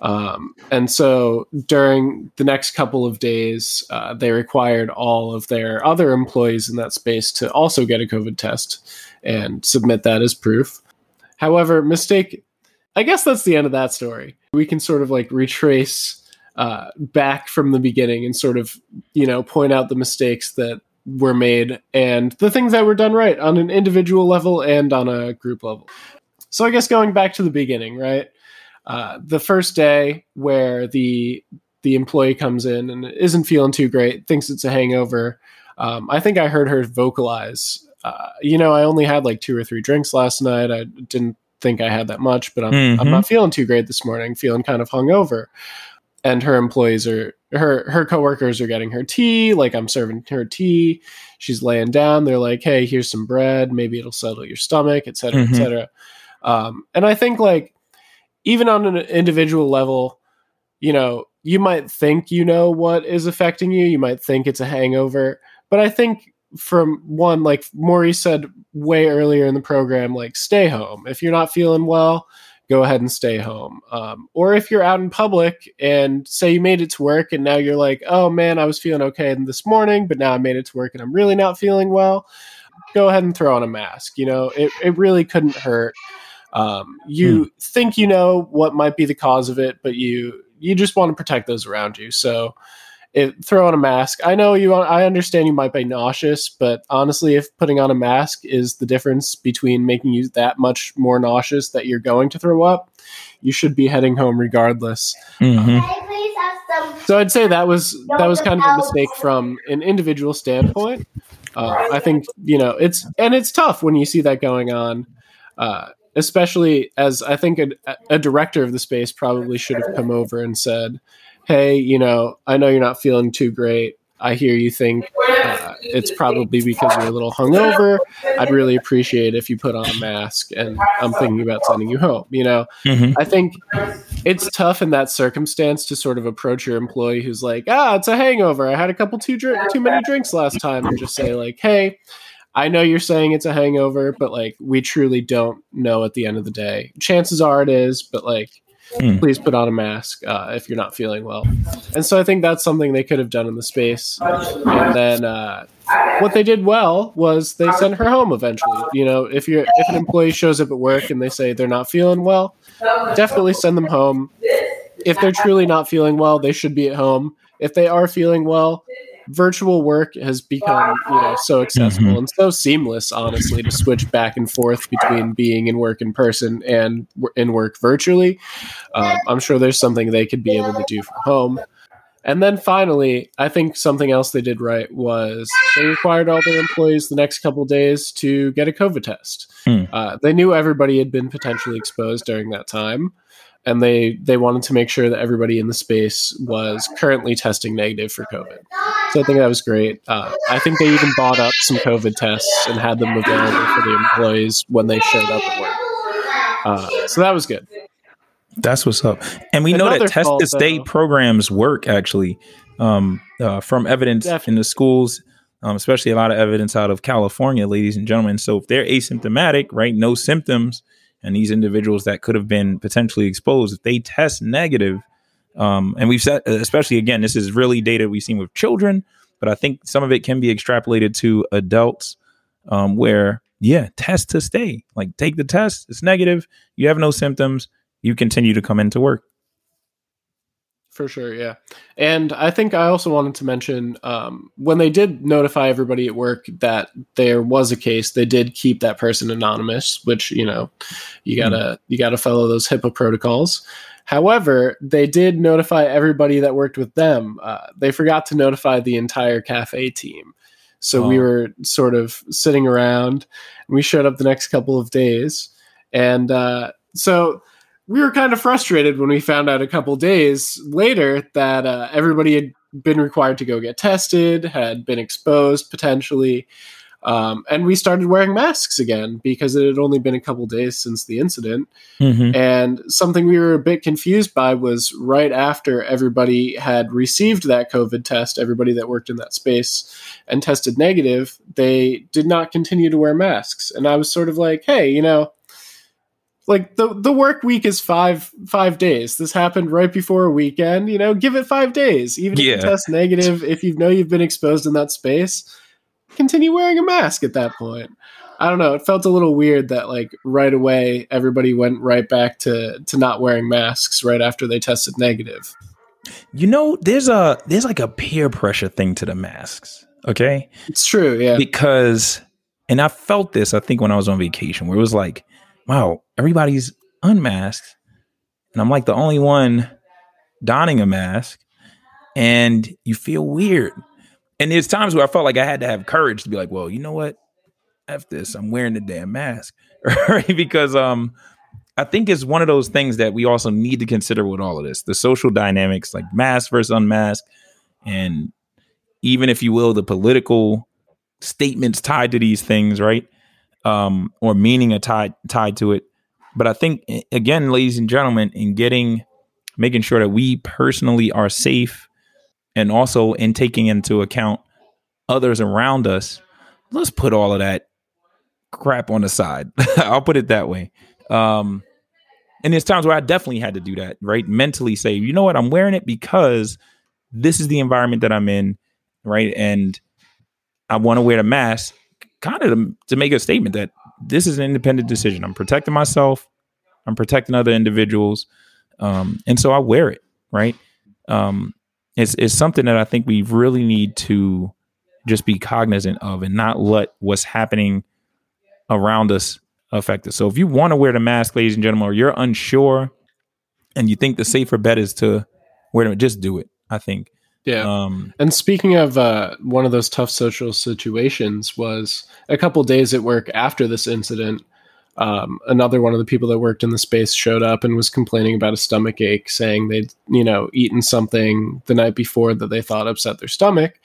Um, and so during the next couple of days, uh, they required all of their other employees in that space to also get a COVID test and submit that as proof. However, mistake I guess that's the end of that story. We can sort of like retrace uh, back from the beginning and sort of, you know, point out the mistakes that were made and the things that were done right on an individual level and on a group level. So I guess going back to the beginning, right? Uh, the first day where the the employee comes in and isn't feeling too great, thinks it's a hangover. Um, I think I heard her vocalize, uh, you know, I only had like two or three drinks last night. I didn't think I had that much, but I'm mm-hmm. I'm not feeling too great this morning, feeling kind of hungover. And her employees are her her coworkers are getting her tea, like I'm serving her tea. She's laying down. They're like, "Hey, here's some bread. Maybe it'll settle your stomach, etc., mm-hmm. etc." Um, and I think like even on an individual level, you know, you might think you know what is affecting you. You might think it's a hangover, but I think from one like Maurice said way earlier in the program, like stay home. If you're not feeling well, go ahead and stay home. Um, or if you're out in public and say you made it to work and now you're like, oh man, I was feeling okay this morning, but now I made it to work and I'm really not feeling well, go ahead and throw on a mask. You know, it, it really couldn't hurt. Um, you hmm. think you know what might be the cause of it, but you you just want to protect those around you. So it, throw on a mask. I know you. I understand you might be nauseous, but honestly, if putting on a mask is the difference between making you that much more nauseous that you're going to throw up, you should be heading home regardless. Mm-hmm. So I'd say that was that was kind of a mistake from an individual standpoint. Uh, I think you know it's and it's tough when you see that going on. Uh, especially as I think a, a, director of the space probably should have come over and said, hey, you know, I know you're not feeling too great. I hear you think uh, it's probably because you're a little hungover. I'd really appreciate if you put on a mask, and I'm thinking about sending you home. You know, mm-hmm. I think it's tough in that circumstance to sort of approach your employee who's like, ah, it's a hangover. I had a couple too dr- too many drinks last time, and just say like, hey. I know you're saying it's a hangover, but like we truly don't know at the end of the day. Chances are it is, but like Mm. Please put on a mask uh, if you're not feeling well. And so I think that's something they could have done in the space. And then uh, what they did well was they sent her home eventually. You know, if you're if an employee shows up at work and they say they're not feeling well, definitely send them home. If they're truly not feeling well, they should be at home. If they are feeling well, virtual work has become you know so accessible mm-hmm. and so seamless honestly to switch back and forth between being in work in person and in work virtually um, i'm sure there's something they could be able to do from home and then finally i think something else they did right was they required all their employees the next couple days to get a covid test mm. uh, they knew everybody had been potentially exposed during that time and they they wanted to make sure that everybody in the space was currently testing negative for COVID. So I think that was great. Uh, I think they even bought up some COVID tests and had them available for the employees when they showed up at work. Uh, so that was good. That's what's up. And we Another know that test to stay programs work actually um, uh, from evidence Definitely. in the schools. Um, especially a lot of evidence out of California, ladies and gentlemen. So if they're asymptomatic, right, no symptoms, and these individuals that could have been potentially exposed, if they test negative, um, and we've said, especially again, this is really data we've seen with children, but I think some of it can be extrapolated to adults, um, where yeah, test to stay. Like take the test, it's negative, you have no symptoms, you continue to come into work. For sure, yeah. And I think I also wanted to mention um, when they did notify everybody at work that there was a case, they did keep that person anonymous, which you know, you gotta mm. you gotta follow those HIPAA protocols. However, they did notify everybody that worked with them. Uh, they forgot to notify the entire cafe team. So oh. we were sort of sitting around. we showed up the next couple of days And uh, so we were kind of frustrated when we found out a couple days later that uh, everybody had been required to go get tested, had been exposed potentially. Um, and we started wearing masks again because it had only been a couple days since the incident. Mhm. And something we were a bit confused by was right after everybody had received that COVID test, everybody that worked in that space and tested negative, they did not continue to wear masks. And I was sort of like, hey, you know, like the the work week is five five days. This happened right before a weekend. You know, give it five days. Even if Yeah. you test negative, if you know you've been exposed in that space, continue wearing a mask at that point. I don't know. It felt a little weird that like right away everybody went right back to to not wearing masks right after they tested negative. You know, there's a there's like a peer pressure thing to the masks. Okay. It's true, yeah. because and I felt this I think when I was on vacation where it was like, wow, everybody's unmasked and I'm like the only one donning a mask and you feel weird. And there's times where I felt like I had to have courage to be like, well, you know what? F this. I'm wearing the damn mask. [LAUGHS] right? Because um I think it's one of those things that we also need to consider with all of this. The social dynamics, like mask versus unmask, and even if you will, the political statements tied to these things, right? Um, or meaning tied tied to it. But I think again, ladies and gentlemen, in getting making sure that we personally are safe and also in taking into account others around us, let's put all of that crap on the side. [LAUGHS] I'll put it that way. Um, and there's times where I definitely had to do that, right? Mentally say, you know what, I'm wearing it because this is the environment that I'm in, right? And I want to wear the mask kind of to, to make a statement that this is an independent decision. I'm protecting myself, I'm protecting other individuals. Um, and so I wear it, right? Um, it's, it's something that I think we really need to just be cognizant of and not let what's happening around us affect us. So if you want to wear the mask, ladies and gentlemen, or you're unsure and you think the safer bet is to wear it, just do it. I think. Yeah. Um, And speaking of uh, one of those tough social situations, was a couple days at work after this incident. Um, another one of the people that worked in the space showed up and was complaining about a stomach ache, saying they'd you know eaten something the night before that they thought upset their stomach.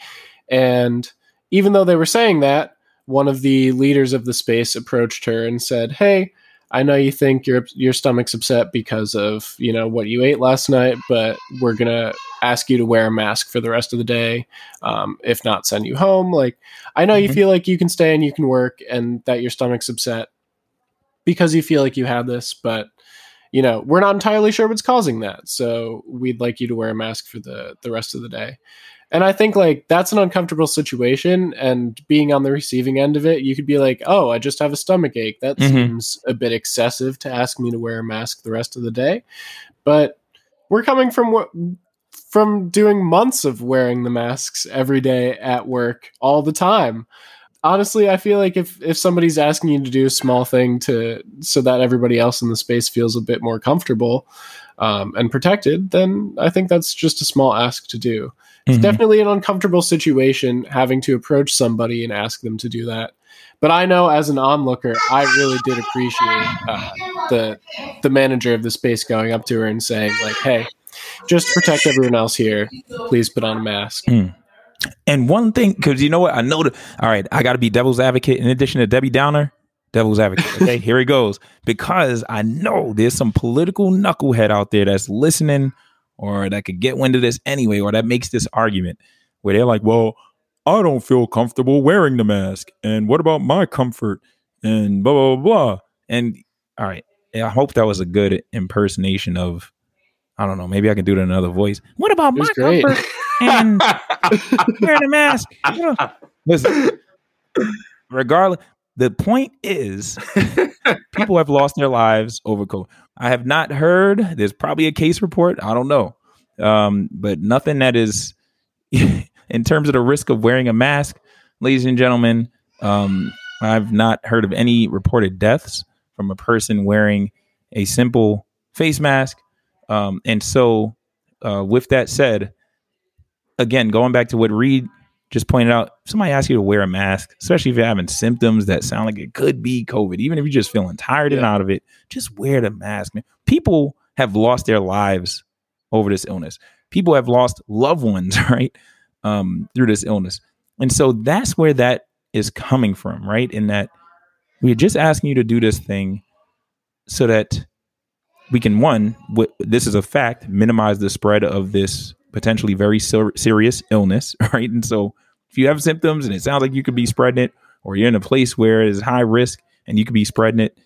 And even though they were saying that, one of the leaders of the space approached her and said, "Hey." I know you think your your stomach's upset because of you know what you ate last night, but we're gonna ask you to wear a mask for the rest of the day. Um, if not, send you home. Like I know you Mhm. feel like you can stay and you can work, and that your stomach's upset because you feel like you have this, but you know we're not entirely sure what's causing that. So we'd like you to wear a mask for the the rest of the day. And I think like that's an uncomfortable situation, and being on the receiving end of it, you could be like, "Oh, I just have a stomach ache. That Mhm. seems a bit excessive to ask me to wear a mask the rest of the day." But we're coming from what from doing months of wearing the masks every day at work all the time. Honestly, I feel like if if somebody's asking you to do a small thing to so that everybody else in the space feels a bit more comfortable um, and protected, then I think that's just a small ask to do. It's mhm. definitely an uncomfortable situation having to approach somebody and ask them to do that. But I know as an onlooker, I really did appreciate uh, the the manager of the space going up to her and saying like, "Hey, just protect everyone else here, please put on a mask." Hmm. And one thing, because you know what, I know that. All right, I got to be devil's advocate. In addition to Debbie Downer, devil's advocate. Okay, [LAUGHS] here he goes. Because I know there's some political knucklehead out there that's listening, or that could get wind of this anyway, or that makes this argument where they're like, "Well, I don't feel comfortable wearing the mask, and what about my comfort?" And blah blah blah. blah. And all right, I hope that was a good impersonation of. I don't know. Maybe I can do it in another voice. What about my great. comfort and [LAUGHS] wearing a mask. You know, listen, regardless, the point is [LAUGHS] people have lost their lives over COVID. I have not heard. There's probably a case report. I don't know, um, but nothing that is [LAUGHS] in terms of the risk of wearing a mask, ladies and gentlemen. Um, I've not heard of any reported deaths from a person wearing a simple face mask. Um, and so, uh, with that said, again, going back to what Reed just pointed out somebody asks you to wear a mask, especially if you're having symptoms that sound like it could be COVID, even if you're just feeling tired and out of it, just wear the mask. Man. People have lost their lives over this illness. People have lost loved ones, [LAUGHS] right? Um, through this illness. And so that's where that is coming from, right? In that we're just asking you to do this thing so that we can one w- this is a fact minimize the spread of this potentially very ser- serious illness [LAUGHS] right? And so if you have symptoms and it sounds like you could be spreading it or you're in a place where it is high risk and you could be spreading it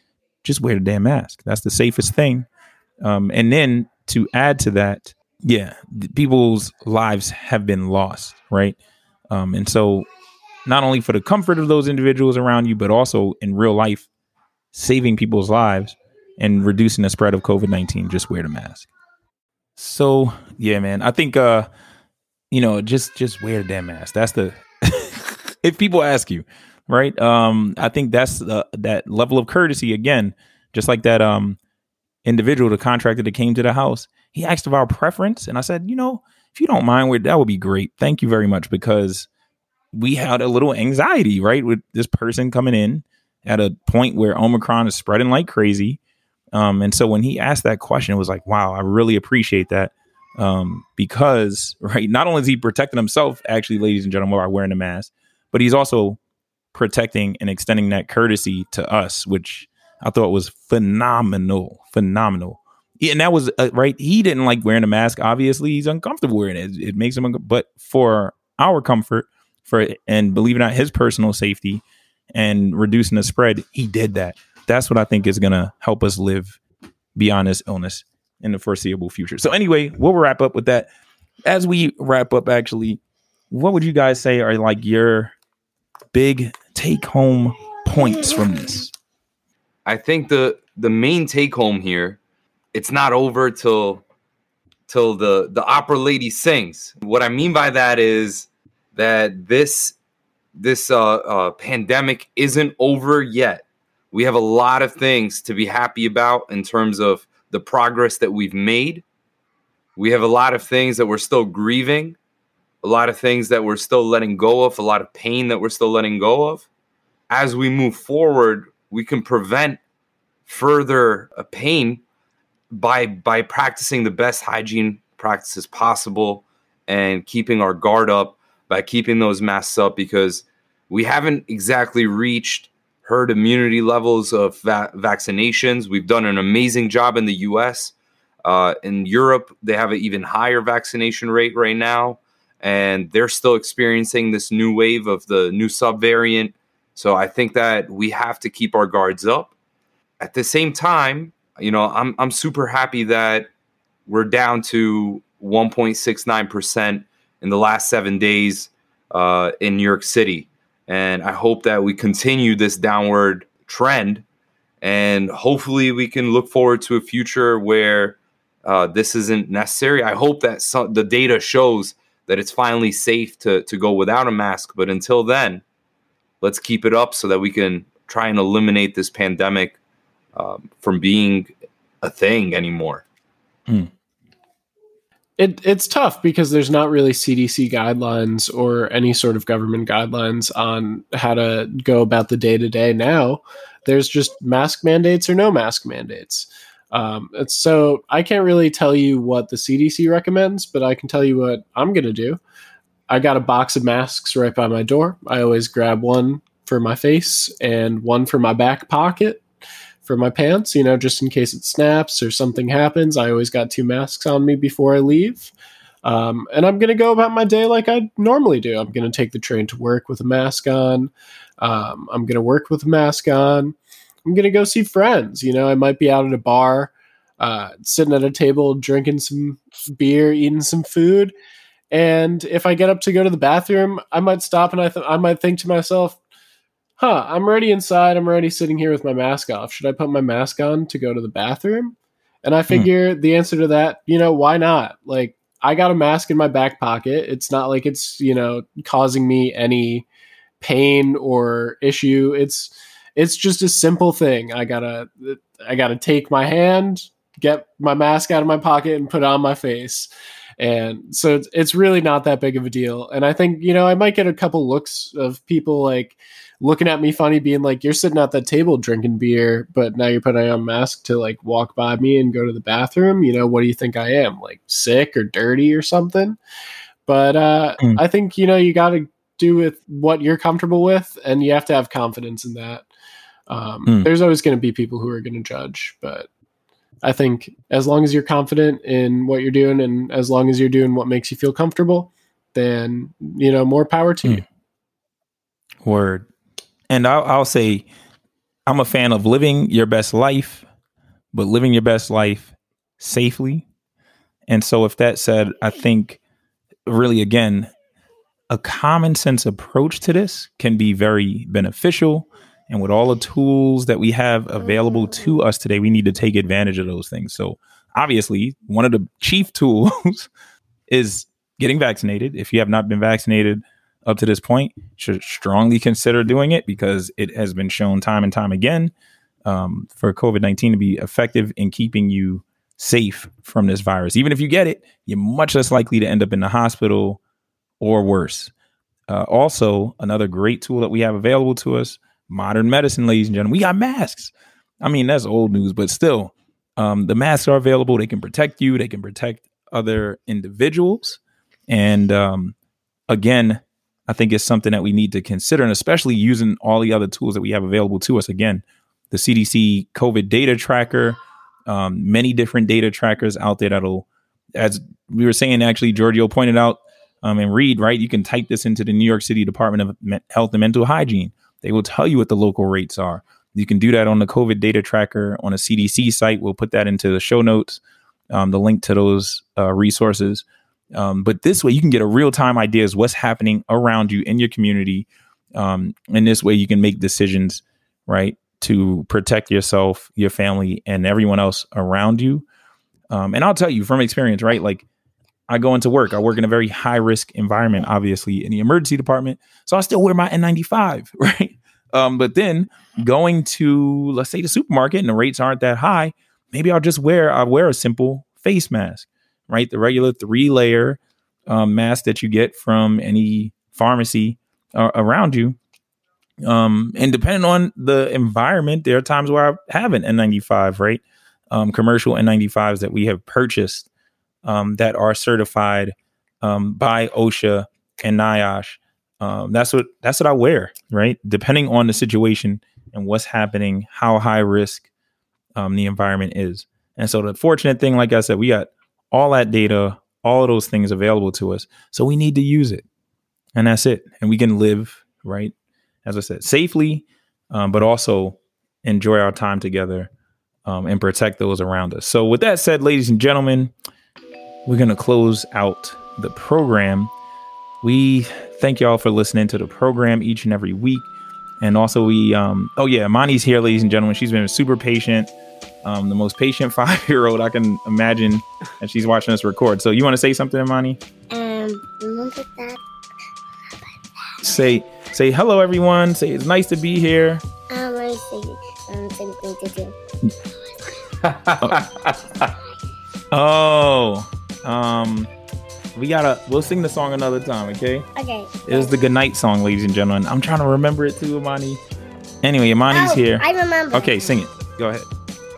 just wear the damn mask. That's the safest thing. Um, and then to add to that yeah people's lives have been lost right? Um, and so not only for the comfort of those individuals around you but also in real life saving people's lives and reducing the spread of COVID-19, just wear the mask. So yeah, man, I think uh, you know, just just wear the damn mask. That's the [LAUGHS] if people ask you, right? Um, I think that's that level of courtesy again, just like that um individual, the contractor that came to the house. He asked of our preference, and I said, you know, if you don't mind, that would be great. Thank you very much because we had a little anxiety, right, with this person coming in at a point where Omicron is spreading like crazy. Um, and so when he asked that question, it was like, wow, I really appreciate that. Um, because [LAUGHS] right, not only is he protecting himself, actually, ladies and gentlemen, by wearing a mask, but he's also protecting and extending that courtesy to us, which I thought was phenomenal, phenomenal. Yeah, and that was uh, right. He didn't like wearing a mask. Obviously, he's uncomfortable wearing it. It makes him. But for our comfort, for and believe it or not, his personal safety and reducing the spread, he did that. That's what I think is going to help us live beyond this illness in the foreseeable future. So anyway, we'll wrap up with that. As we wrap up, actually, what would you guys say are like your big take home points from this? I think the the main take home here, it's not over till till the the opera lady sings. What I mean by that is that this this uh, uh, pandemic isn't over yet. We have a lot of things to be happy about in terms of the progress that we've made. We have a lot of things that we're still grieving, a lot of things that we're still letting go of, a lot of pain that we're still letting go of. As we move forward, we can prevent further uh, pain by by practicing the best hygiene practices possible and keeping our guard up by keeping those masks up because we haven't exactly reached herd immunity levels of va- vaccinations. We've done an amazing job in the U.S. Uh, in Europe, they have an even higher vaccination rate right now, and they're still experiencing this new wave of the new subvariant. So I think that we have to keep our guards up. At the same time, you know, I'm I'm super happy that we're down to 1.69 percent in the last seven days uh, in New York City, and I hope that we continue this downward trend, and hopefully we can look forward to a future where uh, this isn't necessary. I hope that some, the data shows that it's finally safe to to go without a mask, but until then, let's keep it up so that we can try and eliminate this pandemic um, from being a thing anymore. It it's tough because there's not really CDC guidelines or any sort of government guidelines on how to go about the day to day now. There's just mask mandates or no mask mandates. Um, it's- so I can't really tell you what the CDC recommends, but I can tell you what I'm going to do. I got a box of masks right by my door. I always grab one for my face and one for my back pocket for my pants, you know, just in case it snaps or something happens. I always got two masks on me before I leave. Um, and I'm going to go about my day like I normally do. I'm going to take the train to work with a mask on. Um, I'm going to work with a mask on. I'm going to go see friends. You know, I might be out at a bar, uh, sitting at a table, drinking some beer, eating some food. And if I get up to go to the bathroom, I might stop and I, th- I might think to myself, huh, I'm already inside. I'm already sitting here with my mask off. Should I put my mask on to go to the bathroom? And I hmm. figure the answer to that, you know, why not? Like, I got a mask in my back pocket. It's not like it's, you know, causing me any pain or issue. It's, it's just a simple thing. I gotta, I gotta take my hand, get my mask out of my pocket, and put it on my face. And so it's, it's really not that big of a deal. And I think, you know, I might get a couple looks of people like looking at me funny, being like, you're sitting at that table drinking beer, but now you're putting on a mask to like walk by me and go to the bathroom. You know, what do you think I am? Like sick or dirty or something? But uh, mm. I think, you know, you got to do with what you're comfortable with and you have to have confidence in that. Um, mm. There's always going to be people who are going to judge, but I think as long as you're confident in what you're doing and as long as you're doing what makes you feel comfortable, then you know more power to mm. you. Word, and I'll, I'll say I'm a fan of living your best life, but living your best life safely. And so, if that said, I think really again, a common sense approach to this can be very beneficial and with all the tools that we have available to us today, we need to take advantage of those things. So, obviously, one of the chief [LAUGHS] tools is getting vaccinated. If you have not been vaccinated up to this point, should strongly consider doing it because it has been shown time and time again um, for COVID 19 to be effective in keeping you safe from this virus. Even if you get it, you're much less likely to end up in the hospital or worse. Uh, also, another great tool that we have available to us modern medicine, ladies and gentlemen. We got masks. I mean, that's old news, but still, um, the masks are available. They can protect you. They can protect other individuals. And um, again, I think it's something that we need to consider, and especially using all the other tools that we have available to us. Again, the CDC COVID data tracker, um, many different data trackers out there that'll, as we were saying, actually, Giorgio pointed out um, and Reed, right? You can type this into the New York City Department of Health and Mental Hygiene. They will tell you what the local rates are. You can do that on the COVID data tracker on a CDC site. We'll put that into the show notes, um, the link to those uh, resources. Um, but this way, you can get a real time ideas what's happening around you in your community. Um, and this way, you can make decisions, right, to protect yourself, your family, and everyone else around you. Um, and I'll tell you from experience, right, like I go into work. I work in a very high risk environment, obviously in the emergency department. So I still wear my N95, [LAUGHS] right? Um, but then going to let's say the supermarket and the rates aren't that high, maybe I'll just wear I wear a simple face mask, right? The regular three layer um, mask that you get from any pharmacy uh, around you. Um, and depending on the environment, there are times where I have an N95, right? Um, commercial N95s that we have purchased um, that are certified um, by OSHA and NIOSH. Um, that's what that's what I wear, right? Depending on the situation and what's happening, how high risk um, the environment is. And so the fortunate thing, like I said, we got all that data, all of those things available to us. So we need to use it, and that's it. And we can live right, as I said, safely, um, but also enjoy our time together um, and protect those around us. So with that said, ladies and gentlemen we're to close out the program. We thank y'all for listening to the program each and every week. And also, we, um, oh yeah, Mani's here, ladies and gentlemen. She's been super patient, um, the most patient [LAUGHS] five year old I can imagine, and she's watching us record. So, you want to say something, Mani? Um, that. Say, say hello, everyone. Say it's nice to be here. Um, I say, um, [LAUGHS] oh. Um, we gotta we'll sing the song another time, okay? Okay. It is the goodnight song, ladies and gentlemen. I'm trying to remember it too, Imani. Anyway, Imani's oh, here. I remember. Okay, sing it. Go ahead.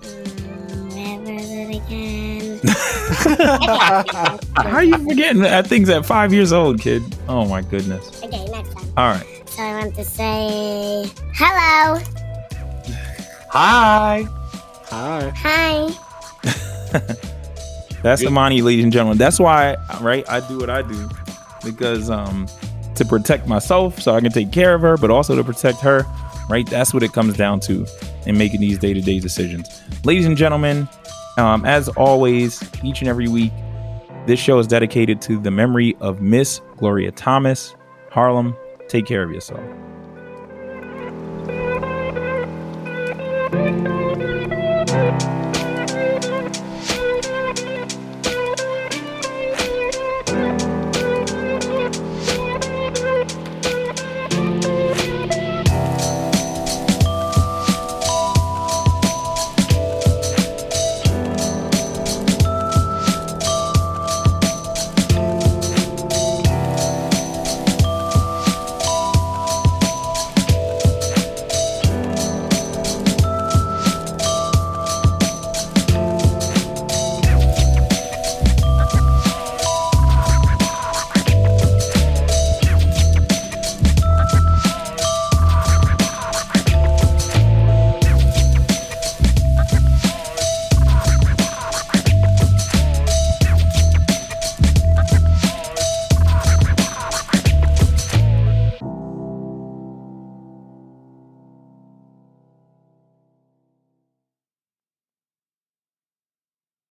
Mm, never really [LAUGHS] can. How are you forgetting that thing's at five years old, kid? Oh my goodness. Okay, next time. All right. So I want to say hello. Hi. Hi. Hi. [LAUGHS] That's the money, ladies and gentlemen. That's why, right? I do what I do because um to protect myself, so I can take care of her, but also to protect her. Right? That's what it comes down to in making these day to day decisions, ladies and gentlemen. Um, as always, each and every week, this show is dedicated to the memory of Miss Gloria Thomas. Harlem, take care of yourself. Thank you.